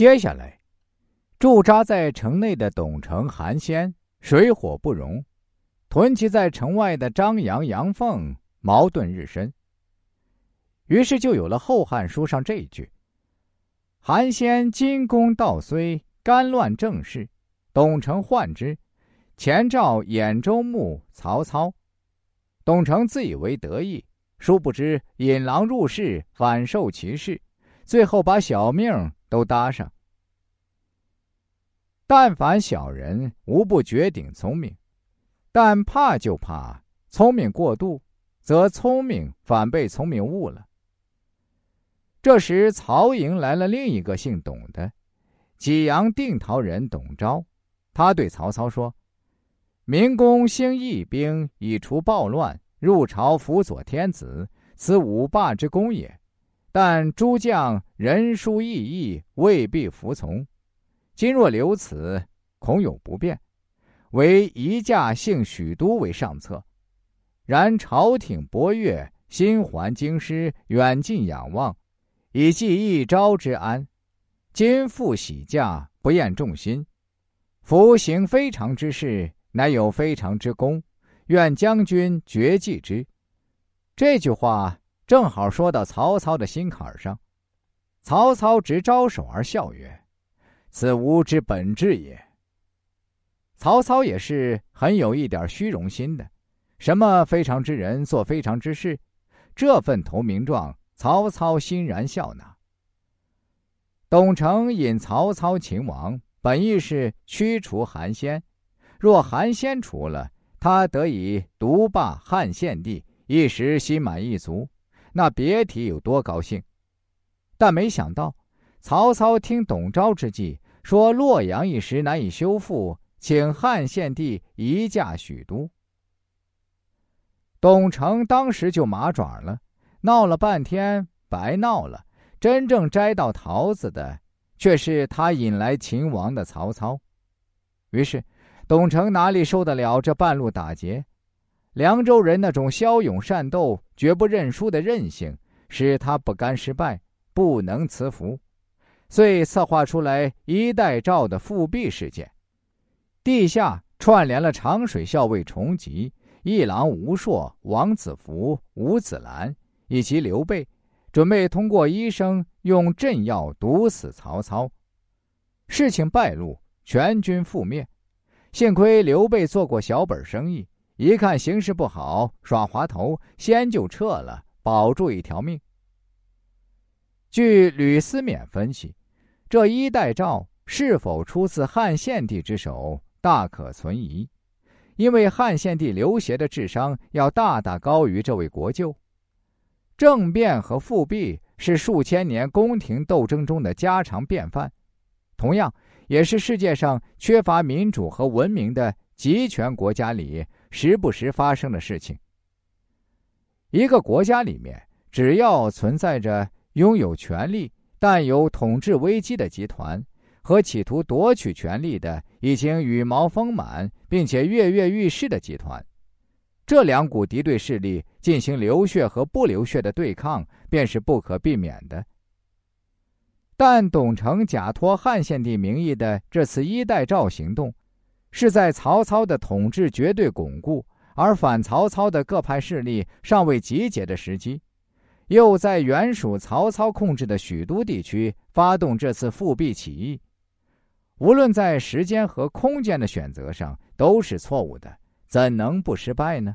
接下来，驻扎在城内的董承、韩先水火不容，屯骑在城外的张扬、杨凤矛盾日深。于是就有了《后汉书》上这一句：“韩先金公道虽干乱政事，董承患之。前赵兖州牧曹操，董承自以为得意，殊不知引狼入室，反受其事，最后把小命都搭上。但凡小人，无不绝顶聪明，但怕就怕聪明过度，则聪明反被聪明误了。”这时，曹营来了另一个姓董的，济阳定陶人董昭。他对曹操说：“明公兴义兵以除暴乱，入朝辅佐天子，此五霸之功也。但诸将人疏义义，未必服从。今若留此，恐有不便。唯一驾幸许都为上策。然朝廷博越，心怀京师，远近仰望。”以济一朝之安，今复喜驾，不厌众心。夫行非常之事，乃有非常之功，愿将军决计之。这句话正好说到曹操的心坎上。曹操直招手而笑曰：“此吾之本志也。”曹操也是很有一点虚荣心的，什么非常之人做非常之事，这份投名状。曹操欣然笑纳。董承引曹操秦王，本意是驱除韩先，若韩先除了，他得以独霸汉献帝，一时心满意足，那别提有多高兴。但没想到，曹操听董昭之计，说洛阳一时难以修复，请汉献帝移驾许都。董承当时就麻爪了。闹了半天，白闹了。真正摘到桃子的，却是他引来秦王的曹操。于是，董承哪里受得了这半路打劫？凉州人那种骁勇善斗、绝不认输的韧性，使他不甘失败，不能辞服，遂策划出来一代赵的复辟事件。地下串联了长水校尉重吉、一郎吴硕、王子服、吴子兰。以及刘备准备通过医生用镇药毒死曹操，事情败露，全军覆灭。幸亏刘备做过小本生意，一看形势不好，耍滑头，先就撤了，保住一条命。据吕思勉分析，这一代诏是否出自汉献帝之手，大可存疑，因为汉献帝刘协的智商要大大高于这位国舅。政变和复辟是数千年宫廷斗争中的家常便饭，同样也是世界上缺乏民主和文明的集权国家里时不时发生的事情。一个国家里面，只要存在着拥有权力但有统治危机的集团，和企图夺取权力的已经羽毛丰满并且跃跃欲试的集团。这两股敌对势力进行流血和不流血的对抗，便是不可避免的。但董承假托汉献帝名义的这次一代诏行动，是在曹操的统治绝对巩固，而反曹操的各派势力尚未集结的时机，又在原属曹操控制的许都地区发动这次复辟起义，无论在时间和空间的选择上都是错误的，怎能不失败呢？